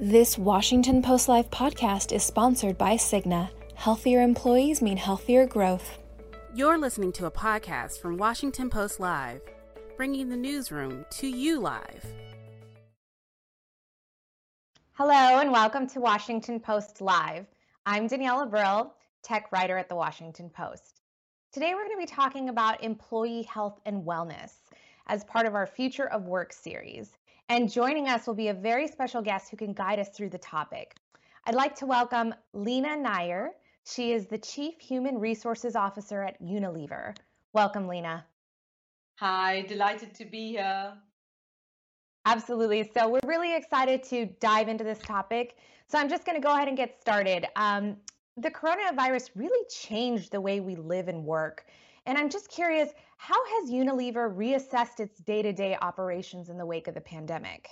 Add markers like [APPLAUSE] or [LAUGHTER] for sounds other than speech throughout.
This Washington Post Live podcast is sponsored by Cigna. Healthier employees mean healthier growth. You're listening to a podcast from Washington Post Live, bringing the newsroom to you live. Hello, and welcome to Washington Post Live. I'm Danielle Abril, tech writer at the Washington Post. Today, we're going to be talking about employee health and wellness as part of our Future of Work series. And joining us will be a very special guest who can guide us through the topic. I'd like to welcome Leena Nair. She is the Chief Human Resources Officer at Unilever. Welcome, Leena. Hi, delighted to be here. Absolutely. So, we're really excited to dive into this topic. So, I'm just going to go ahead and get started. Um, the coronavirus really changed the way we live and work. And I'm just curious, how has Unilever reassessed its day to day operations in the wake of the pandemic?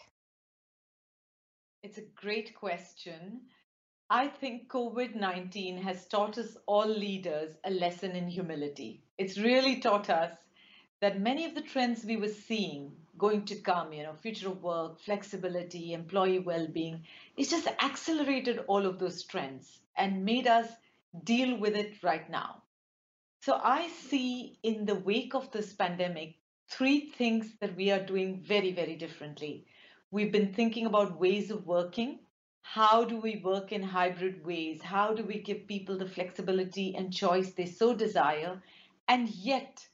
It's a great question. I think COVID 19 has taught us all leaders a lesson in humility. It's really taught us that many of the trends we were seeing going to come, you know, future of work, flexibility, employee well being, it's just accelerated all of those trends and made us deal with it right now. So I see in the wake of this pandemic three things that we are doing very, very differently. We've been thinking about ways of working. How do we work in hybrid ways? How do we give people the flexibility and choice they so desire, and yet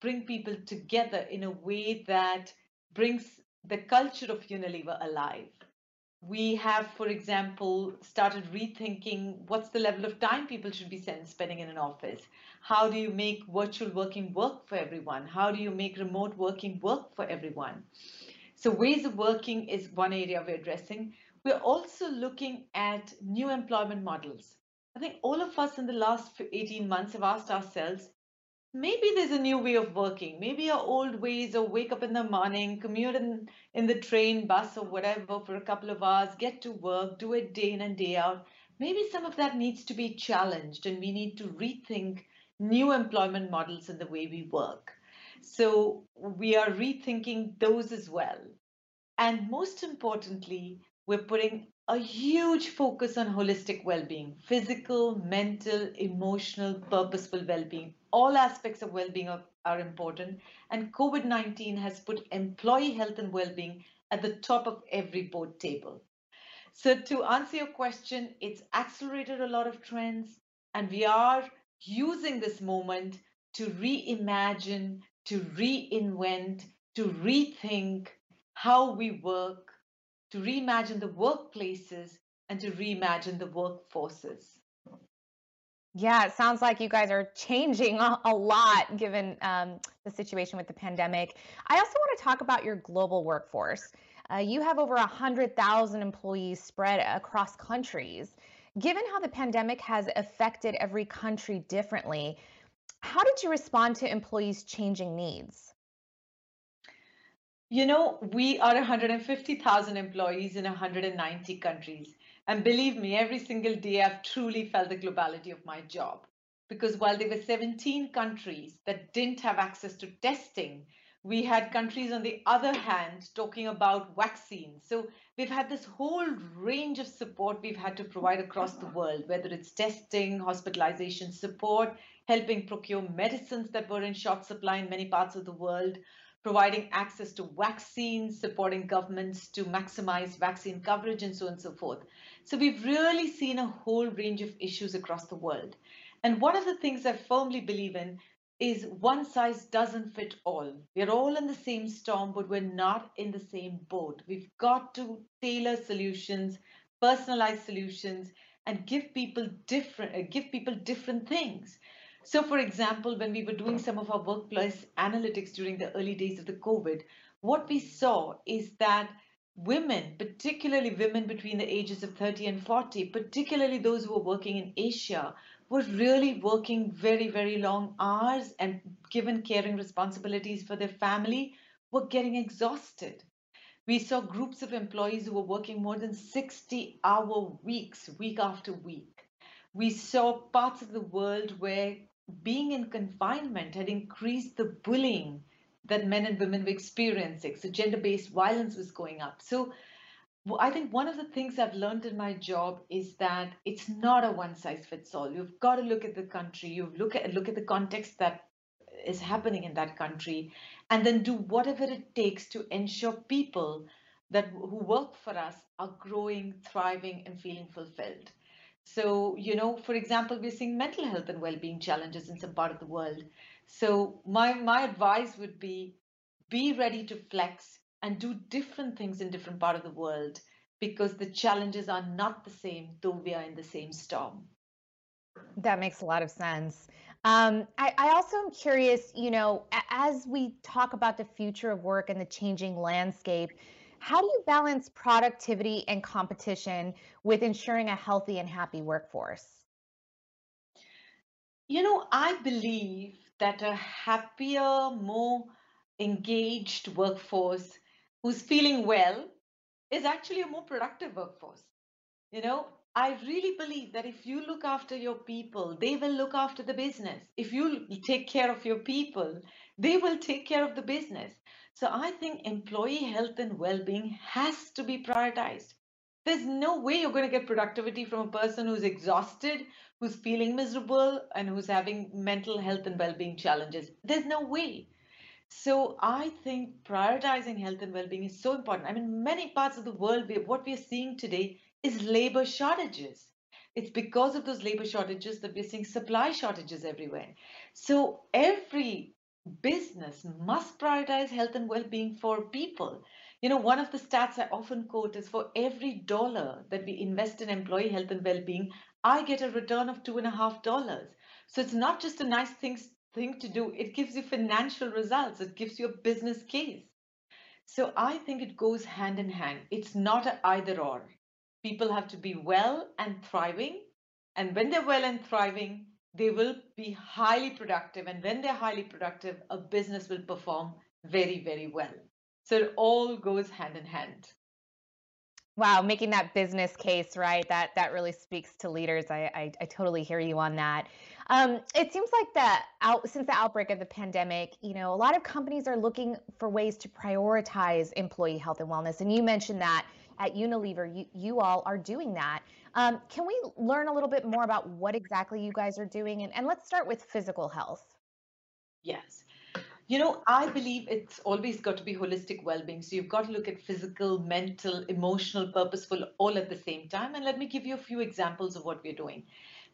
bring people together in a way that brings the culture of Unilever alive? We have, for example, started rethinking what's the level of time people should be spending in an office. How do you make virtual working work for everyone? How do you make remote working work for everyone? So, ways of working is one area we're addressing. We're also looking at new employment models. I think all of us in the last 18 months have asked ourselves maybe there's a new way of working. Maybe our old ways of wake up in the morning, commute in, in the train, bus, or whatever for a couple of hours, get to work, do it day in and day out. Maybe some of that needs to be challenged and we need to rethink new employment models in the way we work. So we are rethinking those as well. And most importantly, we're putting a huge focus on holistic well being physical, mental, emotional, purposeful well being. All aspects of well being are, important. And COVID 19 has put employee health and well being at the top of every board table. So, to answer your question, it's accelerated a lot of trends, and we are using this moment to reimagine, to reinvent, to rethink how we work to reimagine the workplaces and to reimagine the workforces. Yeah, it sounds like you guys are changing [LAUGHS] a, a lot given um, the situation with the pandemic. I also want to talk about your global workforce. Uh, you have over 100,000 employees spread across countries. Given how the pandemic has affected every country differently, how did you respond to employees' changing needs? You know, we are 150,000 employees in 190 countries. And believe me, every single day I've truly felt the globality of my job. Because while there were 17 countries that didn't have access to testing, we had countries on the other hand talking about vaccines. So we've had this whole range of support we've had to provide across the world, whether it's testing, hospitalization support, helping procure medicines that were in short supply in many parts of the world, providing access to vaccines, supporting governments to maximize vaccine coverage, and so on and so forth. So we've really seen a whole range of issues across the world. And one of the things I firmly believe in is one size doesn't fit all. We're all in the same storm, but we're not in the same boat. We've got to tailor solutions, personalize solutions, and give people different uh, give people different things. So, for example, when we were doing some of our workplace analytics during the early days of the COVID, what we saw is that women, particularly women between the ages of 30 and 40, particularly those who were working in Asia, were really working very, very long hours and given caring responsibilities for their family, were getting exhausted. We saw groups of employees who were working more than 60 hour weeks, week after week. We saw parts of the world where being in confinement had increased the bullying that men and women were experiencing. So gender based violence was going up. So I think one of the things I've learned in my job is that it's not a one size fits all. You've got to look at the country, you look at look at the context that is happening in that country, and then do whatever it takes to ensure people that who work for us are growing, thriving, and feeling fulfilled. So, you know, for example, we're seeing mental health and well-being challenges in some part of the world. So my my advice would be be ready to flex and do different things in different part of the world because the challenges are not the same though we are in the same storm. That makes a lot of sense. Um, I, I, also am curious, you know, as we talk about the future of work and the changing landscape, how do you balance productivity and competition with ensuring a healthy and happy workforce? You know, I believe that a happier, more engaged workforce who's feeling well is actually a more productive workforce. You know, I really believe that if you look after your people, they will look after the business. If you take care of your people, they will take care of the business. So I think employee health and well-being has to be prioritized. There's no way you're going to get productivity from a person who's exhausted, who's feeling miserable, and who's having mental health and well-being challenges. There's no way. So I think prioritizing health and well-being is so important. I mean, many parts of the world, what we're seeing today is labor shortages. It's because of those labor shortages that we're seeing supply shortages everywhere. So every business must prioritize health and well-being for people. You know, one of the stats I often quote is for every dollar that we invest in employee health and well-being, I get a return of two and a half dollars. So it's not just a nice thing, thing to do, it gives you financial results, it gives you a business case. So I think it goes hand in hand. It's not an either or. People have to be well and thriving. And when they're well and thriving, they will be highly productive. And when they're highly productive, a business will perform very, very well. So it all goes hand in hand. Wow, making that business case, right? That that really speaks to leaders. I I, I totally hear you on that. Um, it seems like that out since the outbreak of the pandemic, you know, a lot of companies are looking for ways to prioritize employee health and wellness. And you mentioned that at Unilever, you, you all are doing that. Um, can we learn a little bit more about what exactly you guys are doing? And, and let's start with physical health. Yes. You know, I believe it's always got to be holistic well being. So you've got to look at physical, mental, emotional, purposeful all at the same time. And let me give you a few examples of what we're doing.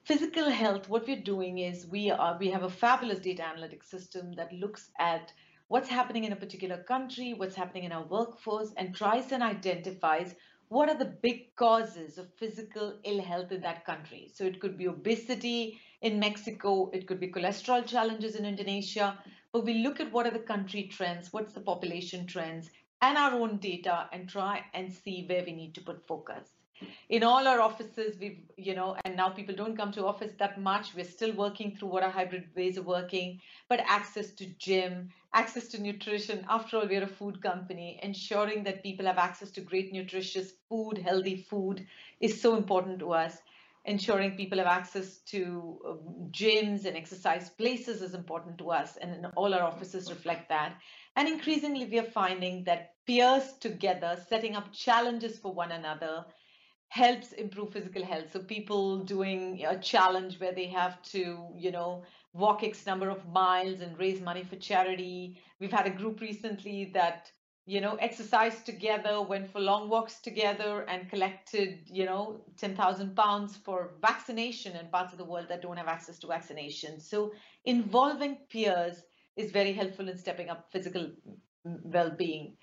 Physical health, what we're doing is we are we have a fabulous data analytics system that looks at what's happening in a particular country, what's happening in our workforce, and tries and identifies what are the big causes of physical ill health in that country. So it could be obesity in Mexico, it could be cholesterol challenges in Indonesia, but we look at what are the country trends, what's the population trends, and our own data and try and see where we need to put focus. In all our offices we've you know and now people don't come to office that much we're still working through what are hybrid ways of working but access to gym access to nutrition. After all we're a food company. Ensuring that people have access to great nutritious food healthy food is so important to us ensuring people have access to um, gyms and exercise places is important to us and all our offices reflect that and increasingly we are finding that peers together setting up challenges for one another helps improve physical health. So people doing a challenge where they have to, you know, walk X number of miles and raise money for charity. We've had a group recently that, you know, exercised together, went for long walks together and collected, you know, 10,000 pounds for vaccination in parts of the world that don't have access to vaccination. So involving peers is very helpful in stepping up physical well-being.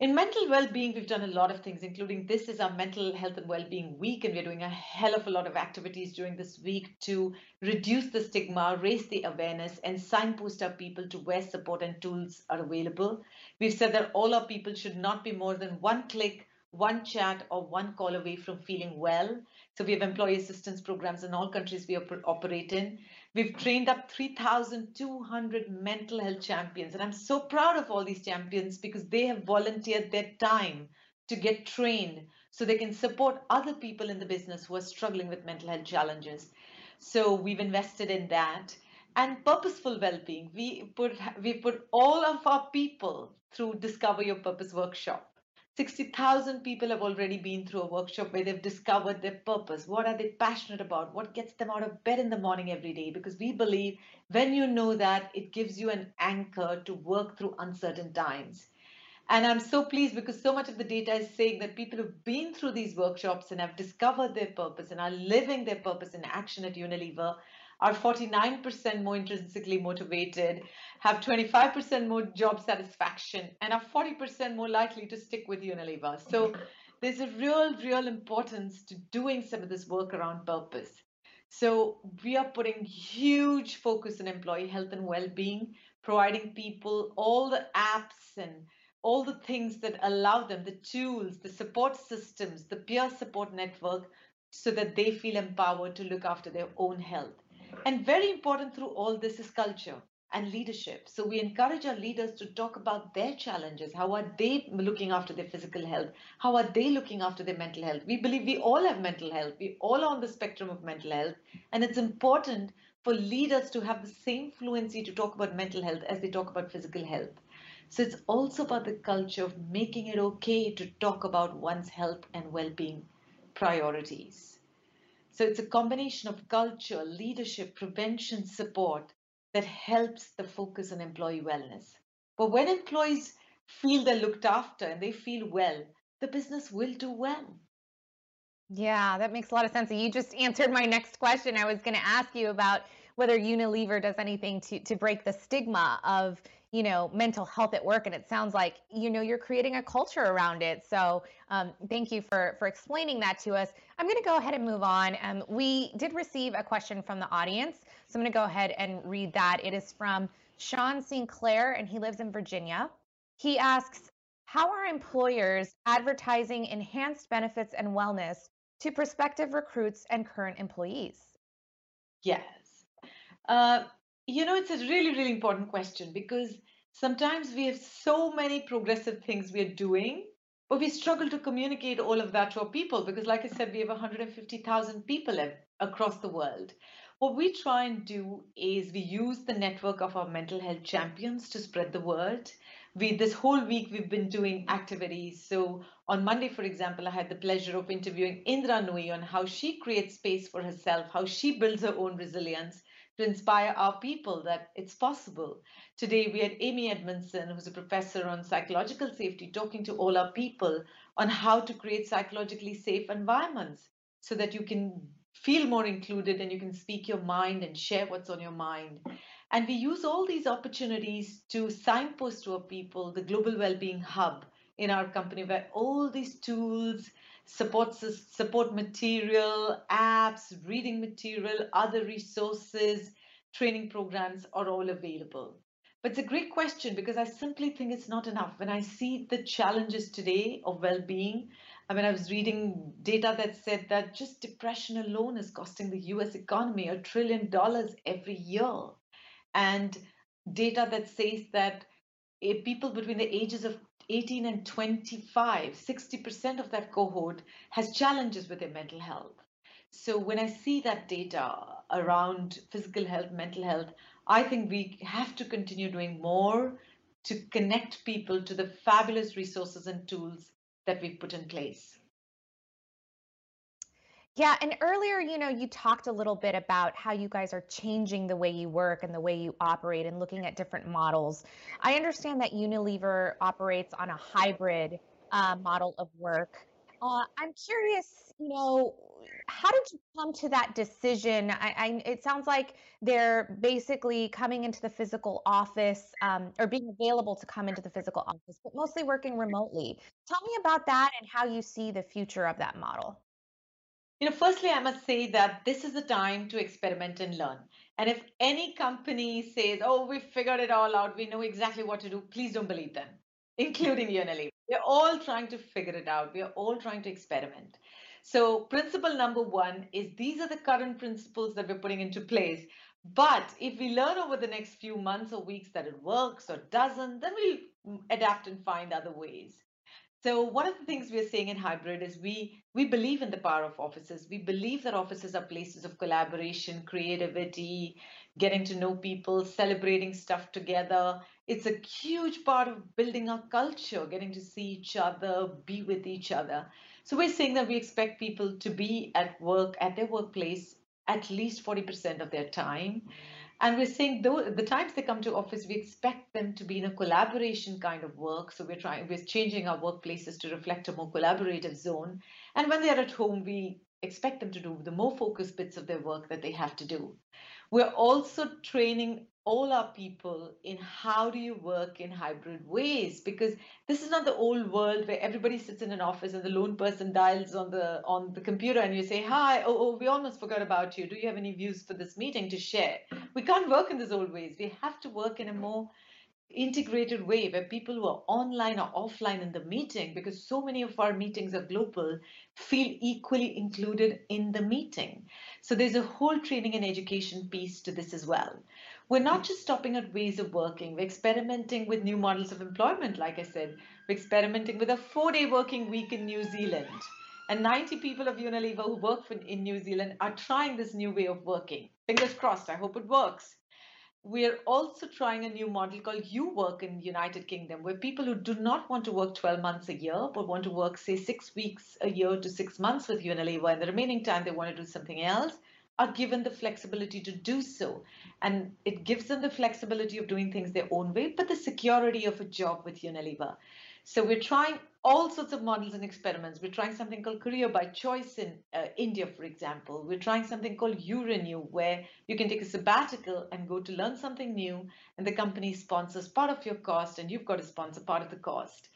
In mental well-being, we've done a lot of things, including this is our mental health and well-being week, and we're doing a hell of a lot of activities during this week to reduce the stigma, raise the awareness, and signpost our people to where support and tools are available. We've said that all our people should not be more than one click, one chat, or one call away from feeling well. So we have employee assistance programs in all countries we operate in. We've trained up 3,200 mental health champions. And I'm so proud of all these champions because they have volunteered their time to get trained so they can support other people in the business who are struggling with mental health challenges. So we've invested in that. And purposeful well-being. We put we put all of our people through Discover Your Purpose workshop. 60,000 people have already been through a workshop where they've discovered their purpose. What are they passionate about? What gets them out of bed in the morning every day? Because we believe when you know that, it gives you an anchor to work through uncertain times. And I'm so pleased because so much of the data is saying that people who've been through these workshops and have discovered their purpose and are living their purpose in action at Unilever are 49% more intrinsically motivated, have 25% more job satisfaction, and are 40% more likely to stick with Unilever. So there's a real, real importance to doing some of this work around purpose. So we are putting huge focus on employee health and well-being, providing people all the apps and all the things that allow them, the tools, the support systems, the peer support network, so that they feel empowered to look after their own health. And very important through all this is culture and leadership. So we encourage our leaders to talk about their challenges. How are they looking after their physical health? How are they looking after their mental health? We believe we all have mental health. We all are on the spectrum of mental health. And it's important for leaders to have the same fluency to talk about mental health as they talk about physical health. So it's also about the culture of making it okay to talk about one's health and well-being priorities. So it's a combination of culture, leadership, prevention support that helps the focus on employee wellness. But when employees feel they're looked after and they feel well, the business will do well. Yeah, that makes a lot of sense. You just answered my next question. I was going to ask you about whether Unilever does anything to to break the stigma of you know mental health at work and it sounds like you know you're creating a culture around it. So um, thank you for for explaining that to us. I'm going to go ahead and move on. Um, we did receive a question from the audience so i'm going to go ahead and read that. It is from sean sinclair and he lives in virginia. He asks how are employers advertising enhanced benefits and wellness to prospective recruits and current employees? Yes. Uh, you know, it's a really, really important question because sometimes we have so many progressive things we are doing, but we struggle to communicate all of that to our people because, like I said, we have 150,000 people across the world. What we try and do is we use the network of our mental health champions to spread the word. We this whole week we've been doing activities. So on Monday, for example, I had the pleasure of interviewing Indra Nooyi on how she creates space for herself, how she builds her own resilience, to inspire our people that it's possible. Today, we had Amy Edmondson, who's a professor on psychological safety, talking to all our people on how to create psychologically safe environments so that you can feel more included and you can speak your mind and share what's on your mind. And we use all these opportunities to signpost to our people the Global Wellbeing Hub in our company, where all these tools, support, support material, apps, reading material, other resources, training programs are all available. But it's a great question because I simply think it's not enough. When I see the challenges today of well being, I mean, I was reading data that said that just depression alone is costing the US economy a trillion dollars every year. And data that says that people between the ages of 18 and 25, 60% of that cohort has challenges with their mental health. So when I see that data around physical health, mental health, I think we have to continue doing more to connect people to the fabulous resources and tools that we've put in place. Yeah, and earlier, you know, you talked a little bit about how you guys are changing the way you work and the way you operate and looking at different models. I understand that Unilever operates on a hybrid uh, model of work. Uh, I'm curious, you know, how did you come to that decision? I, I, it sounds like they're basically coming into the physical office um, or being available to come into the physical office, but mostly working remotely. Tell me about that and how you see the future of that model. You know, firstly, I must say that this is the time to experiment and learn. And if any company says, oh, we figured it all out, we know exactly what to do, please don't believe them, including Unilever. We're all trying to figure it out. We are all trying to experiment. So, principle number one is these are the current principles that we're putting into place. But if we learn over the next few months or weeks that it works or doesn't, then we'll adapt and find other ways. So one of the things we're saying in hybrid is we we believe in the power of offices. We believe that offices are places of collaboration, creativity, getting to know people, celebrating stuff together. It's a huge part of building our culture, getting to see each other, be with each other. So we're saying that we expect people to be at work, at their workplace, at least 40% of their time. And we're saying though the times they come to office, we expect them to be in a collaboration kind of work. So we're trying, we're changing our workplaces to reflect a more collaborative zone. And when they're at home, we expect them to do the more focused bits of their work that they have to do. We're also training all our people in how do you work in hybrid ways? Because this is not the old world where everybody sits in an office and the lone person dials on the on the computer and you say hi oh, oh we almost forgot about you. Do you have any views for this meeting to share? We can't work in those old ways. We have to work in a more integrated way where people who are online or offline in the meeting because so many of our meetings are global feel equally included in the meeting. So there's a whole training and education piece to this as well we're not just stopping at ways of working. We're experimenting with new models of employment like i said. We're experimenting with a four day working week in new zealand. And 90 people of unilever who work for, in new zealand are trying this new way of working. Fingers crossed. I hope it works. We're also trying a new model called U-Work in the united kingdom where people who do not want to work 12 months a year but want to work say six weeks a year to six months with unilever and the remaining time they want to do something else are given the flexibility to do so and it gives them the flexibility of doing things their own way but the security of a job with unilever so we're trying all sorts of models and experiments. We're trying something called Career by Choice in uh, India, for example. We're trying something called URenew, where you can take a sabbatical and go to learn something new, and the company sponsors part of your cost, and you've got to sponsor part of the cost.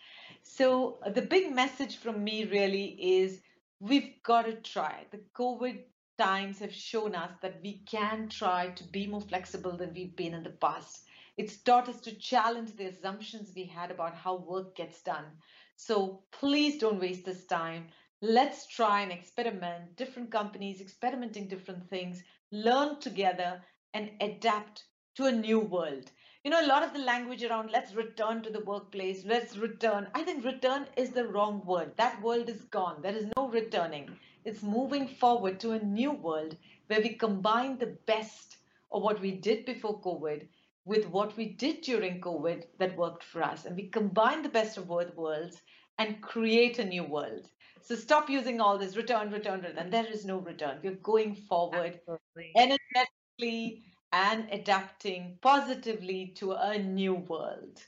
So uh, the big message from me really is we've got to try. The COVID times have shown us that we can try to be more flexible than we've been in the past. It's taught us to challenge the assumptions we had about how work gets done. So please don't waste this time. Let's try and experiment, different companies experimenting different things, learn together and adapt to a new world. You know, a lot of the language around let's return to the workplace, let's return. I think return is the wrong word. That world is gone. There is no returning. It's moving forward to a new world where we combine the best of what we did before COVID with what we did during COVID that worked for us. And we combine the best of both worlds and create a new world. So stop using all this return, return, return. There is no return. We're going forward Absolutely. energetically and adapting positively to a new world.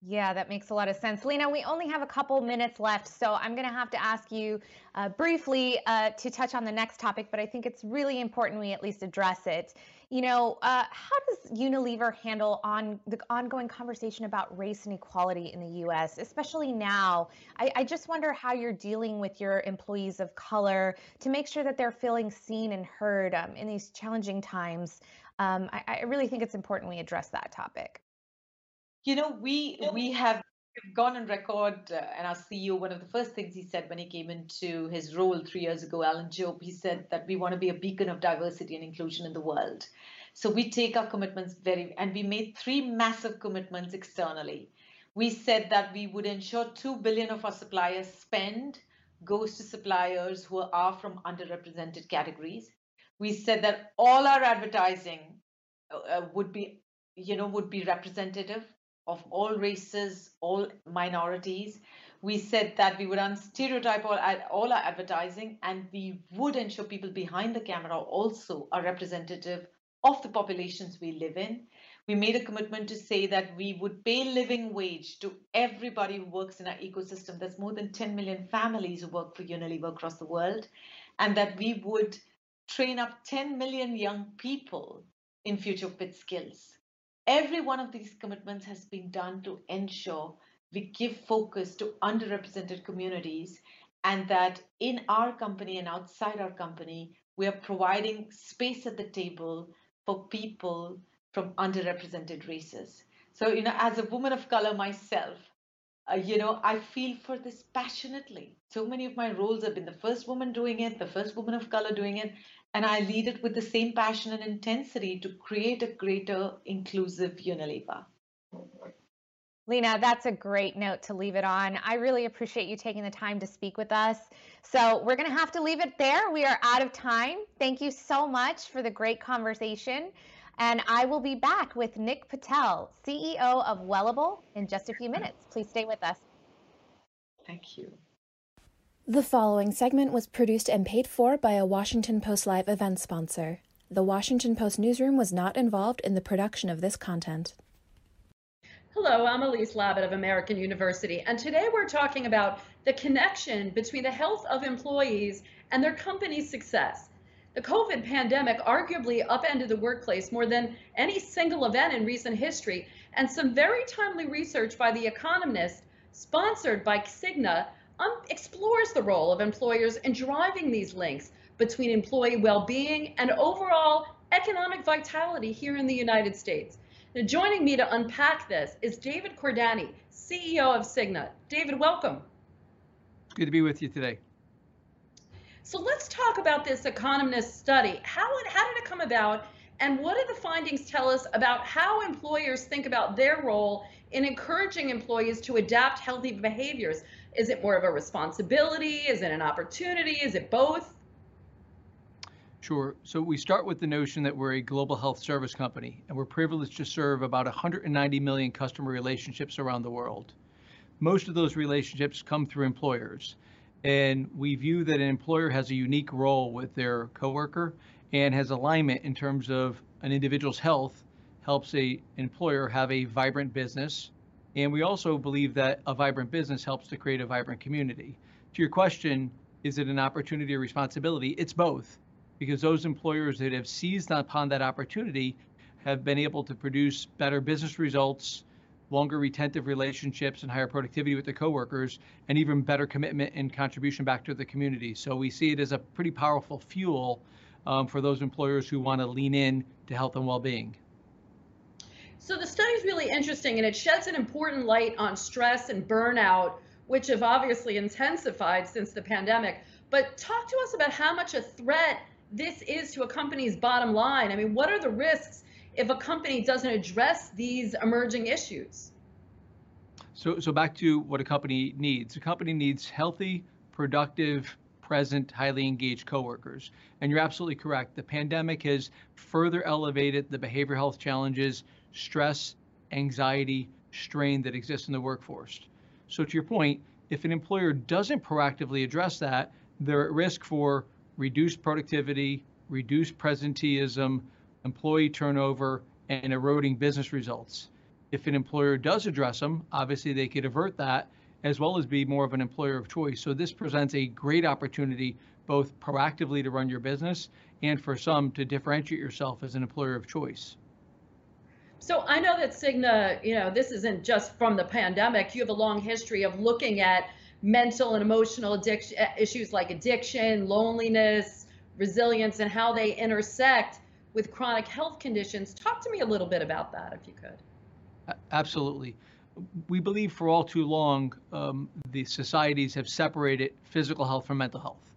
Yeah, that makes a lot of sense. Leena, we only have a couple minutes left, so I'm going to have to ask you uh, briefly uh, to touch on the next topic, but I think it's really important we at least address it. You know, uh, how does Unilever handle on the ongoing conversation about race and equality in the U.S., especially now? I, I just wonder how you're dealing with your employees of color to make sure that they're feeling seen and heard um, in these challenging times. Um, I, I really think it's important we address that topic. You know, we we have gone on record, uh, and our CEO, one of the first things he said when he came into his role three years ago, Alan Jope, he said that we want to be a beacon of diversity and inclusion in the world. So we take our commitments very, and we made three massive commitments externally. We said that we would ensure 2 billion of our suppliers spend goes to suppliers who are from underrepresented categories. We said that all our advertising uh, would be, you know, would be representative of all races, all minorities. We said that we would unstereotype all, all our advertising and we would ensure people behind the camera also are representative of the populations we live in. We made a commitment to say that we would pay living wage to everybody who works in our ecosystem. There's more than 10 million families who work for Unilever across the world, and that we would train up 10 million young people in future fit skills. Every one of these commitments has been done to ensure we give focus to underrepresented communities and that in our company and outside our company, we are providing space at the table for people from underrepresented races. So, you know, as a woman of color myself, uh, you know, I feel for this passionately. So many of my roles have been the first woman doing it, the first woman of color doing it, and I lead it with the same passion and intensity to create a greater inclusive Unilever. Leena, that's a great note to leave it on. I really appreciate you taking the time to speak with us. So we're going to have to leave it there. We are out of time. Thank you so much for the great conversation. And I will be back with Nick Patel, CEO of Wellable, in just a few minutes. Please stay with us. Thank you. The following segment was produced and paid for by a Washington Post Live event sponsor. The Washington Post newsroom was not involved in the production of this content. Hello, I'm Elise Labott of American University, and today we're talking about the connection between the health of employees and their company's success. The COVID pandemic arguably upended the workplace more than any single event in recent history, and some very timely research by The Economist, sponsored by Cigna, um, explores the role of employers in driving these links between employee well being and overall economic vitality here in the United States. Now, joining me to unpack this is David Cordani, CEO of Cigna. David, welcome. Good to be with you today. So let's talk about this Economist study. How, how did it come about, and what do the findings tell us about how employers think about their role in encouraging employees to adapt healthy behaviors? Is it more of a responsibility? Is it an opportunity? Is it both? Sure. So we start with the notion that we're a global health service company, and we're privileged to serve about 190 million customer relationships around the world. Most of those relationships come through employers, and we view that an employer has a unique role with their coworker and has alignment in terms of an individual's health helps a employer have a vibrant business, and we also believe that a vibrant business helps to create a vibrant community. To your question, is it an opportunity or responsibility? It's both because those employers that have seized upon that opportunity have been able to produce better business results, longer retentive relationships, and higher productivity with their coworkers, and even better commitment and contribution back to the community. So we see it as a pretty powerful fuel um, for those employers who want to lean in to health and well-being. So the study is really interesting, and it sheds an important light on stress and burnout, which have obviously intensified since the pandemic. But talk to us about how much a threat this is to a company's bottom line. I mean, what are the risks if a company doesn't address these emerging issues? So, so back to what a company needs. A company needs healthy, productive, present, highly engaged coworkers. And you're absolutely correct. The pandemic has further elevated the behavioral health challenges, stress, anxiety, strain that exists in the workforce. So to your point, if an employer doesn't proactively address that, they're at risk for reduced productivity, reduced presenteeism, employee turnover, and eroding business results. If an employer does address them, obviously they could avert that as well as be more of an employer of choice. So this presents a great opportunity both proactively to run your business and for some to differentiate yourself as an employer of choice. So I know that Cigna, you know, this isn't just from the pandemic. You have a long history of looking at mental and emotional addiction eh, issues like addiction, loneliness, resilience, and how they intersect with chronic health conditions. Talk to me a little bit about that, if you could. Absolutely. We believe for all too long, um, the societies have separated physical health from mental health.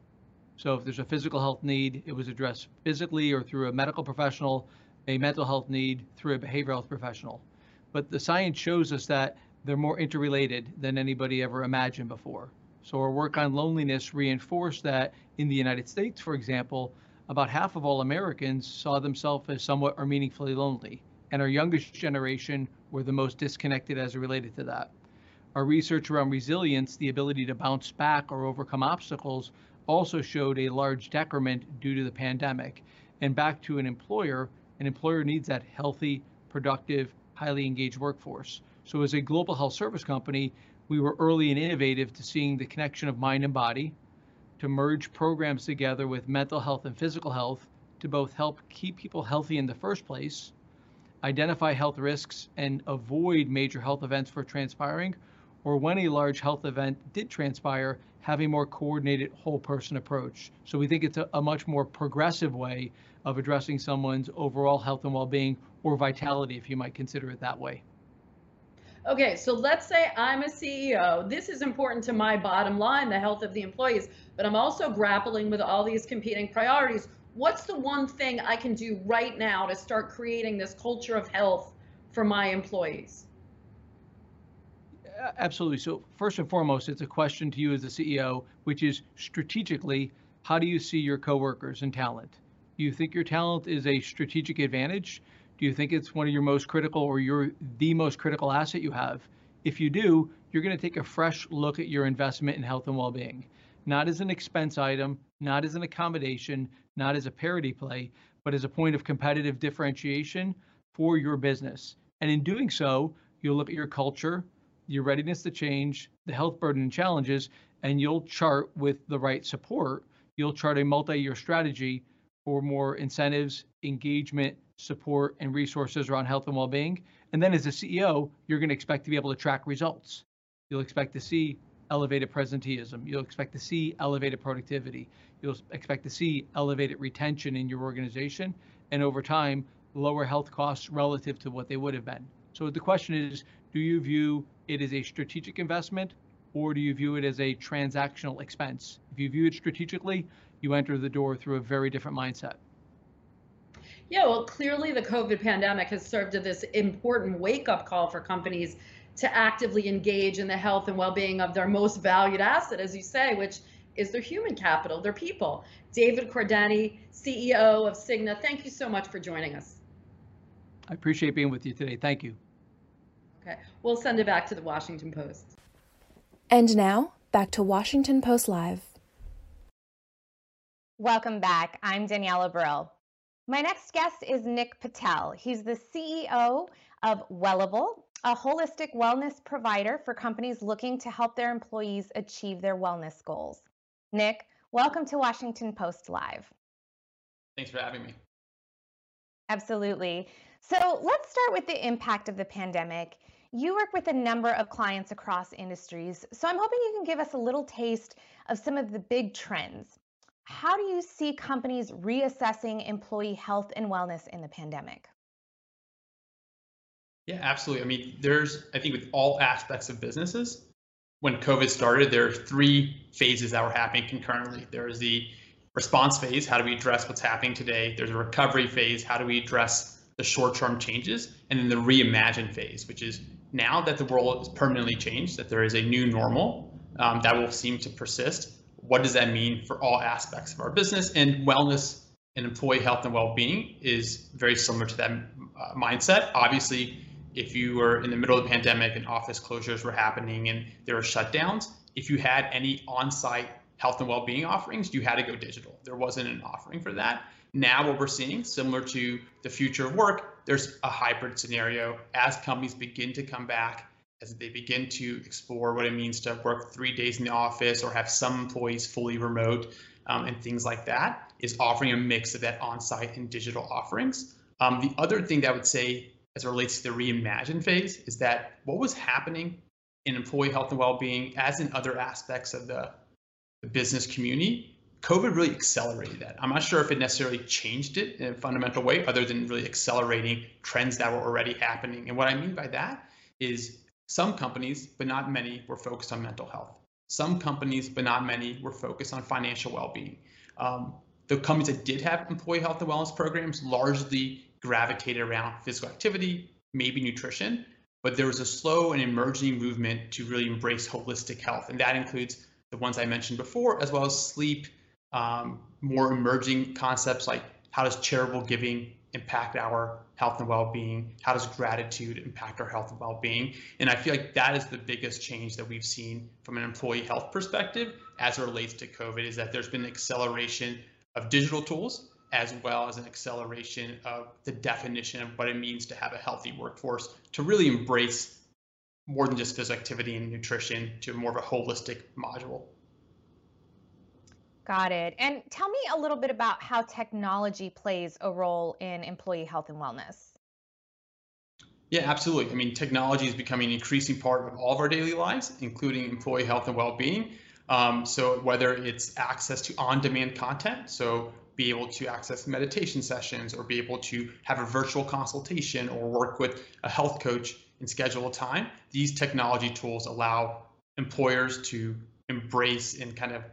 So if there's a physical health need, it was addressed physically or through a medical professional, a mental health need through a behavioral health professional. But the science shows us that they're more interrelated than anybody ever imagined before. So our work on loneliness reinforced that in the United States, for example, about half of all Americans saw themselves as somewhat or meaningfully lonely. And our youngest generation were the most disconnected as related to that. Our research around resilience, the ability to bounce back or overcome obstacles, also showed a large decrement due to the pandemic. And back to an employer, an employer needs that healthy, productive, highly engaged workforce. So as a global health service company, we were early and innovative to seeing the connection of mind and body, to merge programs together with mental health and physical health to both help keep people healthy in the first place, identify health risks and avoid major health events for transpiring, or when a large health event did transpire, have a more coordinated whole person approach. So we think it's a, a much more progressive way of addressing someone's overall health and well-being or vitality, if you might consider it that way. Okay, so let's say I'm a CEO. This is important to my bottom line, the health of the employees, but I'm also grappling with all these competing priorities. What's the one thing I can do right now to start creating this culture of health for my employees? Absolutely. So first and foremost, it's a question to you as the CEO, which is strategically, how do you see your coworkers and talent? Do you think your talent is a strategic advantage? Do you think it's one of your most critical or you're the most critical asset you have? If you do, you're going to take a fresh look at your investment in health and well-being, not as an expense item, not as an accommodation, not as a parity play, but as a point of competitive differentiation for your business. And in doing so, you'll look at your culture, your readiness to change, the health burden and challenges, and you'll chart with the right support. You'll chart a multi-year strategy for more incentives, engagement, support, and resources around health and well-being. And then as a CEO, you're going to expect to be able to track results. You'll expect to see elevated presenteeism. You'll expect to see elevated productivity. You'll expect to see elevated retention in your organization, and over time, lower health costs relative to what they would have been. So the question is, do you view it as a strategic investment or do you view it as a transactional expense? If you view it strategically, you enter the door through a very different mindset. Yeah, well, clearly the COVID pandemic has served as this important wake up call for companies to actively engage in the health and well being of their most valued asset, as you say, which is their human capital, their people. David Cordani, CEO of Cigna, thank you so much for joining us. I appreciate being with you today. Thank you. Okay, we'll send it back to the Washington Post. And now, back to Washington Post Live. Welcome back. I'm Danielle Abril. My next guest is Nick Patel. He's the CEO of Wellable, a holistic wellness provider for companies looking to help their employees achieve their wellness goals. Nick, welcome to Washington Post Live. Thanks for having me. Absolutely. So let's start with the impact of the pandemic. You work with a number of clients across industries, so I'm hoping you can give us a little taste of some of the big trends. How do you see companies reassessing employee health and wellness in the pandemic? Yeah, absolutely. I mean, there's, I think, with all aspects of businesses, when COVID started, there are three phases that were happening concurrently. There is the response phase, how do we address what's happening today? There's a recovery phase, how do we address the short term changes? And then the reimagine phase, which is now that the world is permanently changed, that there is a new normal um, that will seem to persist. What does that mean for all aspects of our business? And wellness and employee health and well being is very similar to that uh, mindset. Obviously, if you were in the middle of the pandemic and office closures were happening and there were shutdowns, if you had any on site health and well being offerings, you had to go digital. There wasn't an offering for that. Now, what we're seeing, similar to the future of work, there's a hybrid scenario as companies begin to come back, as they begin to explore what it means to work three days in the office or have some employees fully remote um, and things like that, is offering a mix of that on site and digital offerings. Um, the other thing that I would say as it relates to the reimagine phase is that what was happening in employee health and well-being as in other aspects of the, the business community covid really accelerated that. I'm not sure if it necessarily changed it in a fundamental way other than really accelerating trends that were already happening. And what i mean by that is some companies but not many were focused on mental health. Some companies but not many were focused on financial well-being. Um, the companies that did have employee health and wellness programs largely gravitated around physical activity, maybe nutrition, but there was a slow and emerging movement to really embrace holistic health. And that includes the ones I mentioned before, as well as sleep, um, more emerging concepts like how does charitable giving impact our health and well-being? How does gratitude impact our health and well-being? And I feel like that is the biggest change that we've seen from an employee health perspective as it relates to COVID is that there's been an acceleration of digital tools as well as an acceleration of the definition of what it means to have a healthy workforce to really embrace more than just physical activity and nutrition to more of a holistic module. Got it. And tell me a little bit about how technology plays a role in employee health and wellness. Yeah, absolutely. I mean, technology is becoming an increasing part of all of our daily lives, including employee health and well-being. Um, so whether it's access to on-demand content, so be able to access meditation sessions or be able to have a virtual consultation or work with a health coach and schedule a time. These technology tools allow employers to embrace and kind of,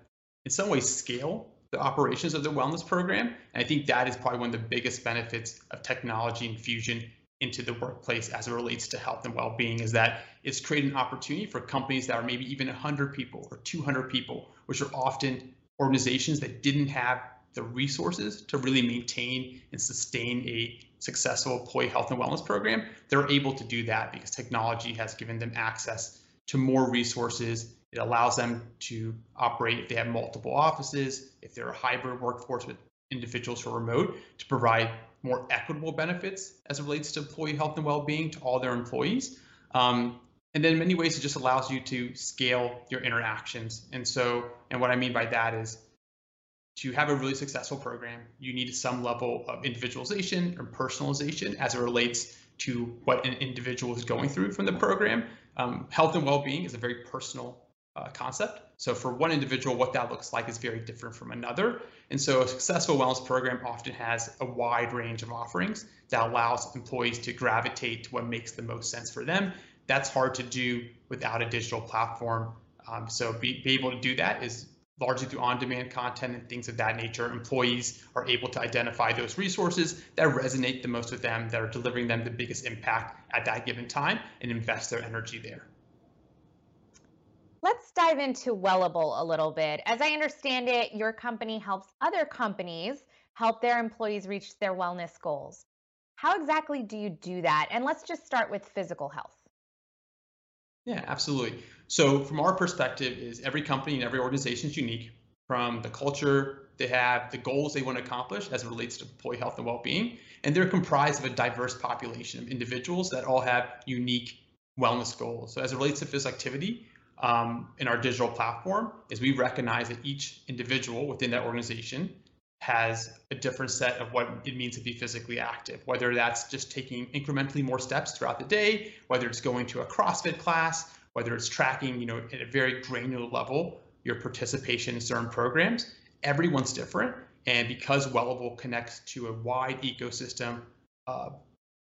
in some ways, scale the operations of the wellness program. And I think that is probably one of the biggest benefits of technology infusion into the workplace as it relates to health and well-being is that it's created an opportunity for companies that are maybe even 100 people or 200 people, which are often organizations that didn't have the resources to really maintain and sustain a successful employee health and wellness program. They're able to do that because technology has given them access to more resources. It allows them to operate if they have multiple offices, if they're a hybrid workforce with individuals who are remote, to provide more equitable benefits as it relates to employee health and well-being to all their employees. Um, and then in many ways, it just allows you to scale your interactions. And so, and what I mean by that is to have a really successful program, you need some level of individualization or personalization as it relates to what an individual is going through from the program. Um, health and well-being is a very personal uh, concept. So for one individual, what that looks like is very different from another. And so a successful wellness program often has a wide range of offerings that allows employees to gravitate to what makes the most sense for them. That's hard to do without a digital platform. Um, so be, be able to do that is largely through on-demand content and things of that nature. Employees are able to identify those resources that resonate the most with them, that are delivering them the biggest impact at that given time, and invest their energy there. Let's dive into Wellable a little bit. As I understand it, your company helps other companies help their employees reach their wellness goals. How exactly do you do that? And let's just start with physical health. Yeah, absolutely. So from our perspective is every company and every organization is unique from the culture they have, the goals they want to accomplish as it relates to employee health and well-being, and they're comprised of a diverse population of individuals that all have unique wellness goals. So as it relates to physical activity, um, in our digital platform is we recognize that each individual within that organization has a different set of what it means to be physically active, whether that's just taking incrementally more steps throughout the day, whether it's going to a CrossFit class, whether it's tracking, you know, at a very granular level, your participation in certain programs. Everyone's different. And because Wellable connects to a wide ecosystem of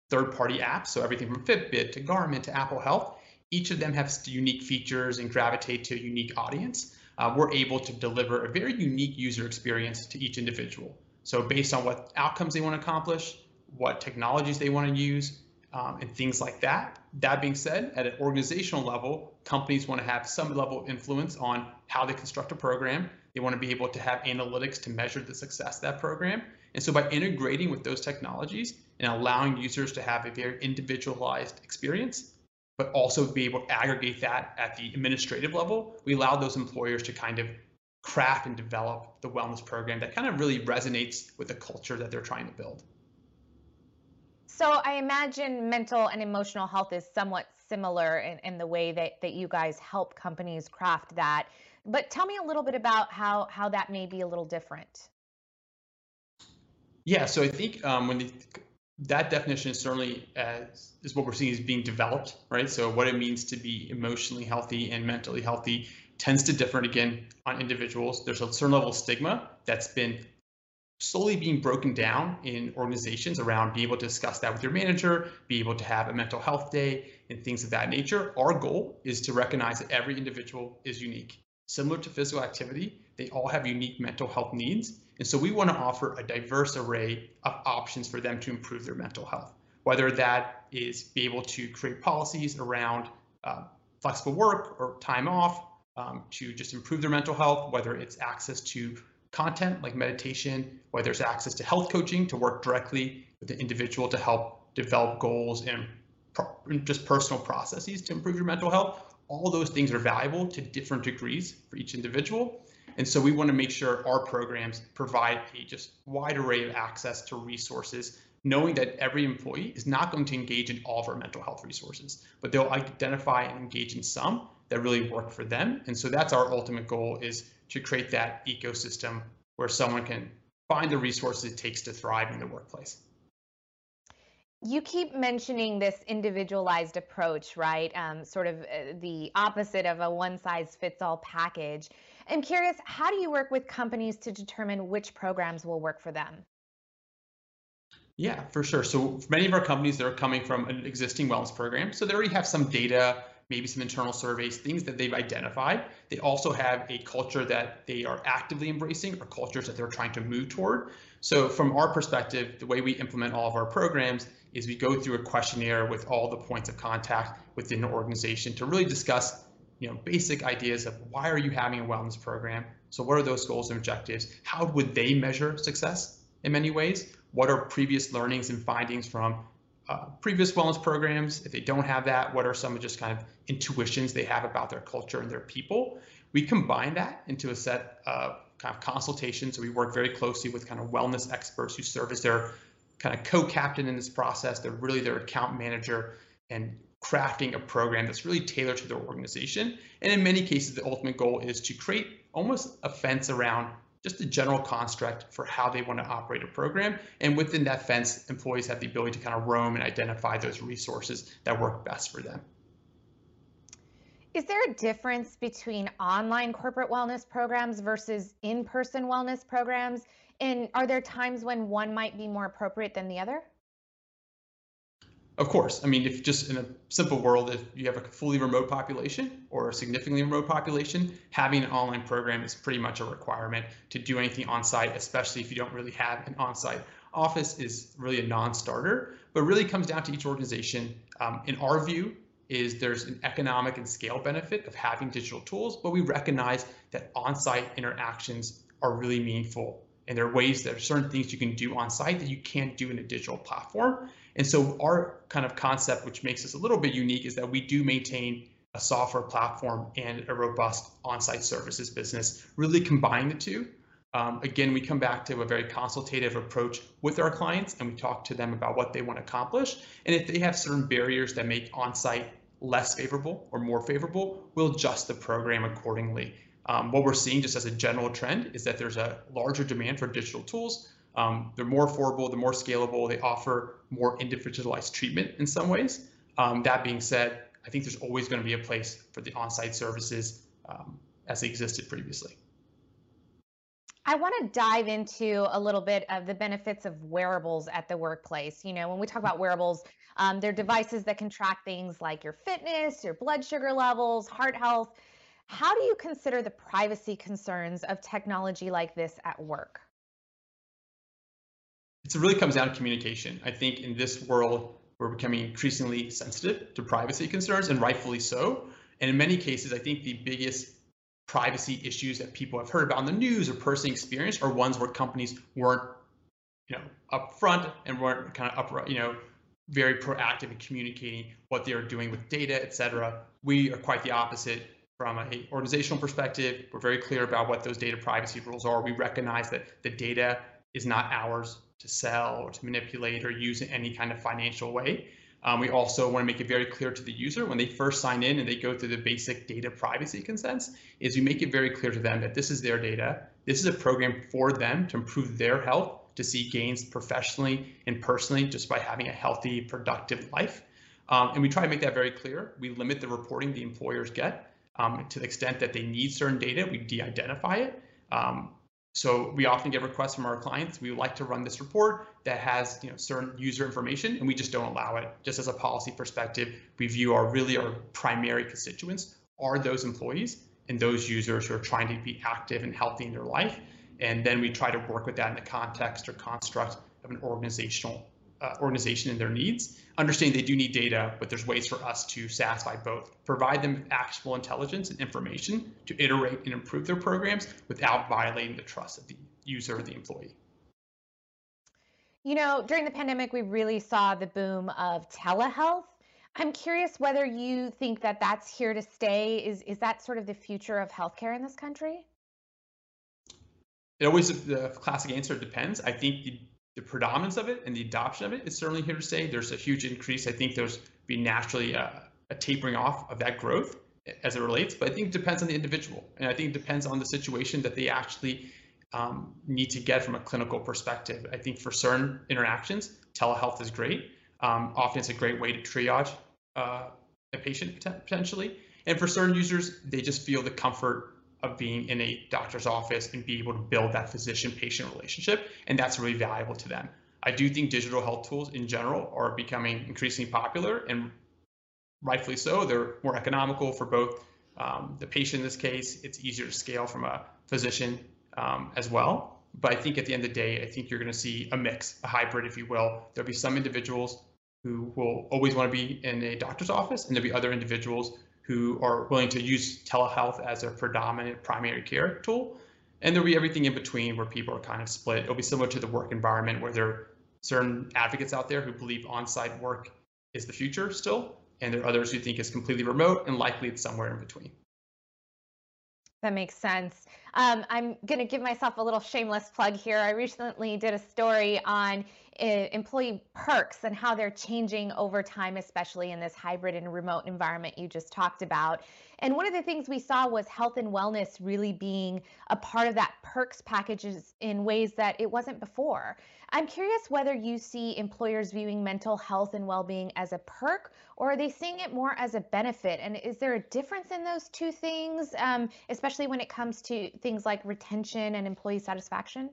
third-party apps, so everything from Fitbit to Garmin to Apple Health, each of them has unique features and gravitate to a unique audience. Uh, we're able to deliver a very unique user experience to each individual. So based on what outcomes they want to accomplish, what technologies they want to use, um, and things like that. That being said, at an organizational level, companies want to have some level of influence on how they construct a program. They want to be able to have analytics to measure the success of that program. And so by integrating with those technologies and allowing users to have a very individualized experience, but also be able to aggregate that at the administrative level. We allow those employers to kind of craft and develop the wellness program that kind of really resonates with the culture that they're trying to build. So I imagine mental and emotional health is somewhat similar in, in the way that, that you guys help companies craft that. But tell me a little bit about how, how that may be a little different. Yeah, so I think um, when the that definition is certainly as, is what we're seeing is being developed, right? So what it means to be emotionally healthy and mentally healthy tends to differ again on individuals. There's a certain level of stigma that's been slowly being broken down in organizations around being able to discuss that with your manager, be able to have a mental health day and things of that nature. Our goal is to recognize that every individual is unique. Similar to physical activity, they all have unique mental health needs and so we want to offer a diverse array of options for them to improve their mental health, whether that is be able to create policies around uh, flexible work or time off um, to just improve their mental health, whether it's access to content like meditation, whether it's access to health coaching to work directly with the individual to help develop goals and just personal processes to improve your mental health. All those things are valuable to different degrees for each individual. And so we want to make sure our programs provide a just wide array of access to resources, knowing that every employee is not going to engage in all of our mental health resources, but they'll identify and engage in some that really work for them. And so that's our ultimate goal is to create that ecosystem where someone can find the resources it takes to thrive in the workplace. You keep mentioning this individualized approach, right? Um, sort of uh, the opposite of a one size fits all package. I'm curious, how do you work with companies to determine which programs will work for them? Yeah, for sure. So for many of our companies, they're coming from an existing wellness program. So they already have some data maybe some internal surveys, things that they've identified. They also have a culture that they are actively embracing or cultures that they're trying to move toward. So from our perspective, the way we implement all of our programs is we go through a questionnaire with all the points of contact within the organization to really discuss you know, basic ideas of why are you having a wellness program? So what are those goals and objectives? How would they measure success in many ways? What are previous learnings and findings from uh, previous wellness programs? If they don't have that, what are some of just kind of intuitions they have about their culture and their people? We combine that into a set of kind of consultations. So we work very closely with kind of wellness experts who serve as their kind of co-captain in this process. They're really their account manager and crafting a program that's really tailored to their organization. And in many cases, the ultimate goal is to create almost a fence around just a general construct for how they want to operate a program. And within that fence, employees have the ability to kind of roam and identify those resources that work best for them. Is there a difference between online corporate wellness programs versus in-person wellness programs? And are there times when one might be more appropriate than the other? Of course. I mean, if just in a simple world, if you have a fully remote population or a significantly remote population, having an online program is pretty much a requirement to do anything on site, especially if you don't really have an on site office, is really a non starter. But really comes down to each organization. Um, in our view, is there's an economic and scale benefit of having digital tools, but we recognize that on site interactions are really meaningful. And there are ways, there are certain things you can do on site that you can't do in a digital platform. And so our kind of concept, which makes us a little bit unique, is that we do maintain a software platform and a robust on-site services business, really combine the two. Um, again, we come back to a very consultative approach with our clients and we talk to them about what they want to accomplish. And if they have certain barriers that make on-site less favorable or more favorable, we'll adjust the program accordingly. Um, what we're seeing just as a general trend is that there's a larger demand for digital tools. Um, they're more affordable, they're more scalable, they offer more individualized treatment in some ways. Um, that being said, I think there's always going to be a place for the on-site services um, as they existed previously. I want to dive into a little bit of the benefits of wearables at the workplace. You know, when we talk about wearables, um, they're devices that can track things like your fitness, your blood sugar levels, heart health. How do you consider the privacy concerns of technology like this at work? It really comes down to communication. I think in this world, we're becoming increasingly sensitive to privacy concerns, and rightfully so. And in many cases, I think the biggest privacy issues that people have heard about in the news or personally experienced are ones where companies weren't, you know, upfront and weren't kind of up, you know, very proactive in communicating what they are doing with data, et cetera. We are quite the opposite from an organizational perspective. We're very clear about what those data privacy rules are. We recognize that the data is not ours to sell or to manipulate or use in any kind of financial way. Um, we also want to make it very clear to the user when they first sign in and they go through the basic data privacy consents is we make it very clear to them that this is their data. This is a program for them to improve their health, to see gains professionally and personally just by having a healthy, productive life. Um, and we try to make that very clear. We limit the reporting the employers get um, to the extent that they need certain data, we de-identify it. Um, so we often get requests from our clients. We would like to run this report that has you know certain user information, and we just don't allow it. Just as a policy perspective, we view our really our primary constituents are those employees and those users who are trying to be active and healthy in their life. And then we try to work with that in the context or construct of an organizational uh, organization and their needs. Understand they do need data, but there's ways for us to satisfy both. Provide them actionable intelligence and information to iterate and improve their programs without violating the trust of the user or the employee. You know, during the pandemic, we really saw the boom of telehealth. I'm curious whether you think that that's here to stay. Is is that sort of the future of healthcare in this country? It always the classic answer depends. I think the the predominance of it and the adoption of it is certainly here to stay. There's a huge increase. I think there's be naturally a, a, tapering off of that growth as it relates, but I think it depends on the individual. And I think it depends on the situation that they actually um, need to get from a clinical perspective. I think for certain interactions, telehealth is great. Um, often it's a great way to triage uh, a patient potentially. And for certain users, they just feel the comfort of being in a doctor's office and be able to build that physician patient relationship. And that's really valuable to them. I do think digital health tools in general are becoming increasingly popular. And rightfully so. They're more economical for both um, the patient in this case. It's easier to scale from a physician um, as well. But I think at the end of the day, I think you're going to see a mix, a hybrid, if you will. There'll be some individuals who will always want to be in a doctor's office, and there'll be other individuals who are willing to use telehealth as their predominant primary care tool. And there'll be everything in between where people are kind of split. It'll be similar to the work environment where there are certain advocates out there who believe on-site work is the future still, and there are others who think it's completely remote and likely it's somewhere in between. That makes sense. Um, I'm going to give myself a little shameless plug here. I recently did a story on employee perks and how they're changing over time, especially in this hybrid and remote environment you just talked about. And one of the things we saw was health and wellness really being a part of that perks packages in ways that it wasn't before. I'm curious whether you see employers viewing mental health and well being as a perk or are they seeing it more as a benefit? And is there a difference in those two things, um, especially when it comes to things like retention and employee satisfaction?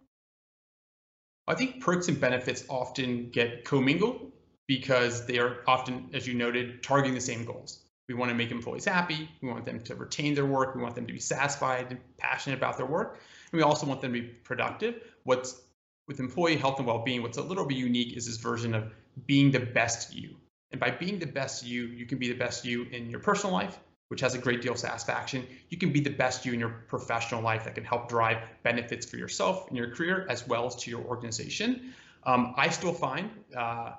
I think perks and benefits often get commingled because they are often, as you noted, targeting the same goals. We want to make employees happy. We want them to retain their work. We want them to be satisfied and passionate about their work. And we also want them to be productive. What's with employee health and well-being, what's a little bit unique is this version of being the best you. And by being the best you, you can be the best you in your personal life, which has a great deal of satisfaction. You can be the best you in your professional life that can help drive benefits for yourself and your career as well as to your organization. Um, I still find uh,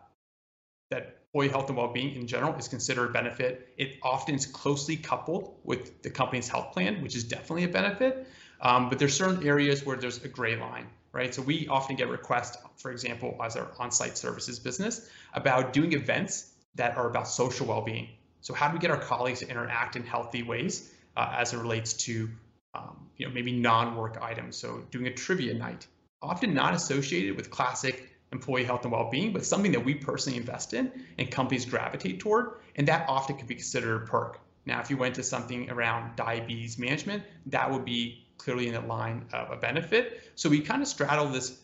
that employee health and well-being in general is considered a benefit. It often is closely coupled with the company's health plan, which is definitely a benefit. Um, but there's certain areas where there's a gray line, right? So we often get requests, for example, as our on-site services business, about doing events that are about social well-being. So how do we get our colleagues to interact in healthy ways uh, as it relates to um, you know, maybe non-work items? So doing a trivia night, often not associated with classic employee health and well-being, but something that we personally invest in and companies gravitate toward, and that often can be considered a perk. Now, if you went to something around diabetes management, that would be clearly in the line of a benefit. So we kind of straddle this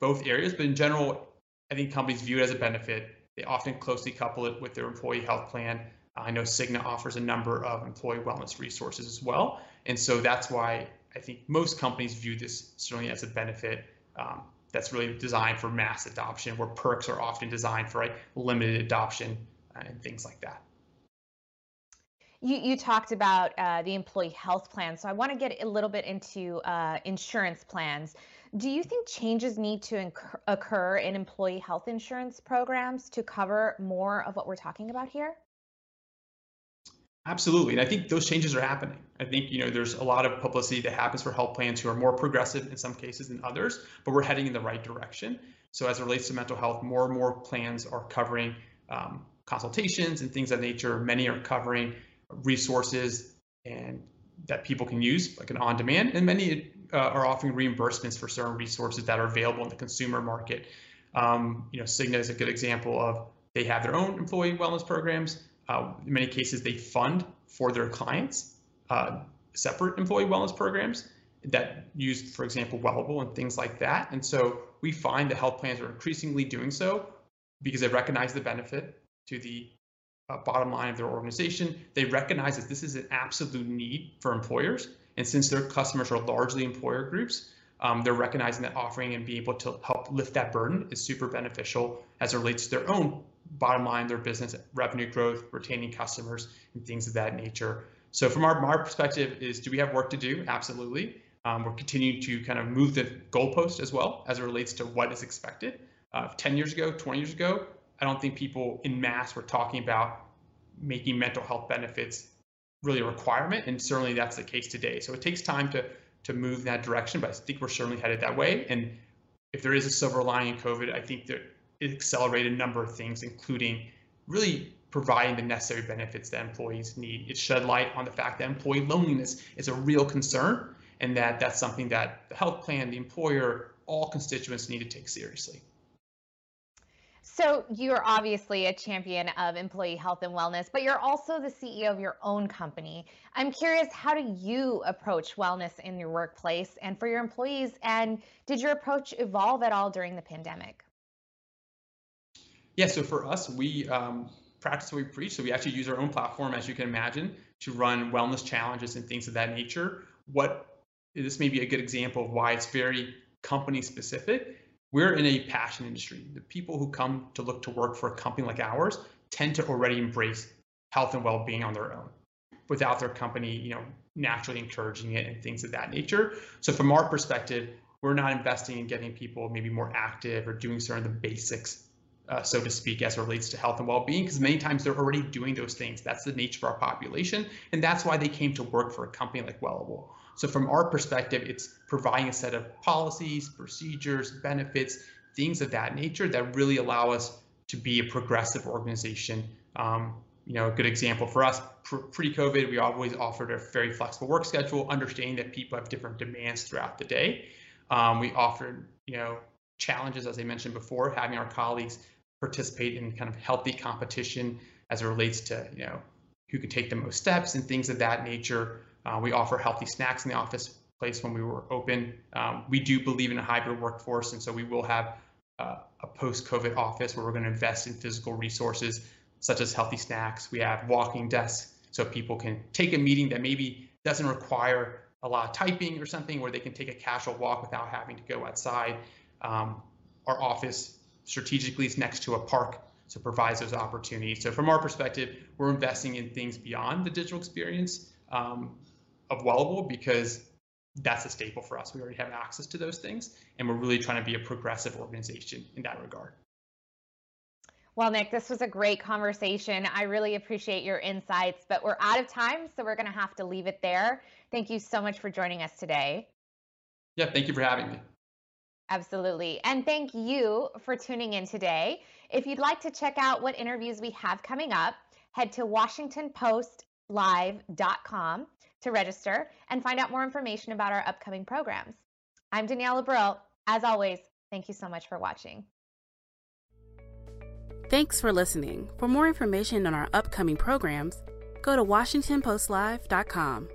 both areas, but in general, I think companies view it as a benefit. They often closely couple it with their employee health plan. I know Cigna offers a number of employee wellness resources as well. And so that's why I think most companies view this certainly as a benefit um, that's really designed for mass adoption, where perks are often designed for like limited adoption uh, and things like that. You, you talked about uh, the employee health plan, so I want to get a little bit into uh, insurance plans. Do you think changes need to incur, occur in employee health insurance programs to cover more of what we're talking about here? Absolutely, and I think those changes are happening. I think you know there's a lot of publicity that happens for health plans who are more progressive in some cases than others, but we're heading in the right direction. So as it relates to mental health, more and more plans are covering um, consultations and things of nature. Many are covering resources and that people can use, like an on-demand, and many uh, are offering reimbursements for certain resources that are available in the consumer market. Um, you know, Cigna is a good example of they have their own employee wellness programs. Uh, in many cases, they fund for their clients uh, separate employee wellness programs that use, for example, Wellable and things like that. And so we find that health plans are increasingly doing so because they recognize the benefit to the uh, bottom line of their organization. They recognize that this is an absolute need for employers. And since their customers are largely employer groups, um, they're recognizing that offering and being able to help lift that burden is super beneficial as it relates to their own bottom line, their business revenue growth, retaining customers, and things of that nature. So from our, our perspective is, do we have work to do? Absolutely. Um, we're continuing to kind of move the goalpost as well as it relates to what is expected. Uh, 10 years ago, 20 years ago, I don't think people in mass were talking about making mental health benefits really a requirement, and certainly that's the case today. So it takes time to to move in that direction, but I think we're certainly headed that way. And if there is a silver lining in COVID, I think that it accelerated a number of things, including really providing the necessary benefits that employees need. It shed light on the fact that employee loneliness is a real concern, and that that's something that the health plan, the employer, all constituents need to take seriously. So you're obviously a champion of employee health and wellness, but you're also the CEO of your own company. I'm curious, how do you approach wellness in your workplace and for your employees? And did your approach evolve at all during the pandemic? Yeah, so for us, we um, practice what we preach. So we actually use our own platform, as you can imagine, to run wellness challenges and things of that nature. What this may be a good example of why it's very company specific. We're in a passion industry. The people who come to look to work for a company like ours tend to already embrace health and well-being on their own without their company, you know, naturally encouraging it and things of that nature. So from our perspective, we're not investing in getting people maybe more active or doing certain the basics uh, so to speak, as it relates to health and well-being, because many times they're already doing those things. That's the nature of our population, and that's why they came to work for a company like Wellable. So from our perspective, it's providing a set of policies, procedures, benefits, things of that nature that really allow us to be a progressive organization. Um, you know, a good example for us pre-COVID, we always offered a very flexible work schedule, understanding that people have different demands throughout the day. Um, we offered, you know, challenges, as I mentioned before, having our colleagues participate in kind of healthy competition as it relates to you know who could take the most steps and things of that nature. Uh, we offer healthy snacks in the office place when we were open. Um, we do believe in a hybrid workforce, and so we will have uh, a post-COVID office where we're going to invest in physical resources such as healthy snacks. We have walking desks so people can take a meeting that maybe doesn't require a lot of typing or something, where they can take a casual walk without having to go outside. Um, our office strategically is next to a park, so provides those opportunities. So from our perspective, we're investing in things beyond the digital experience um, of Wellable because that's a staple for us. We already have access to those things, and we're really trying to be a progressive organization in that regard. Well, Nick, this was a great conversation. I really appreciate your insights, but we're out of time, so we're going to have to leave it there. Thank you so much for joining us today. Yeah, thank you for having me. Absolutely. And thank you for tuning in today. If you'd like to check out what interviews we have coming up, head to WashingtonPostLive.com to register and find out more information about our upcoming programs. I'm Danielle Abril. As always, thank you so much for watching. Thanks for listening. For more information on our upcoming programs, go to WashingtonPostLive.com.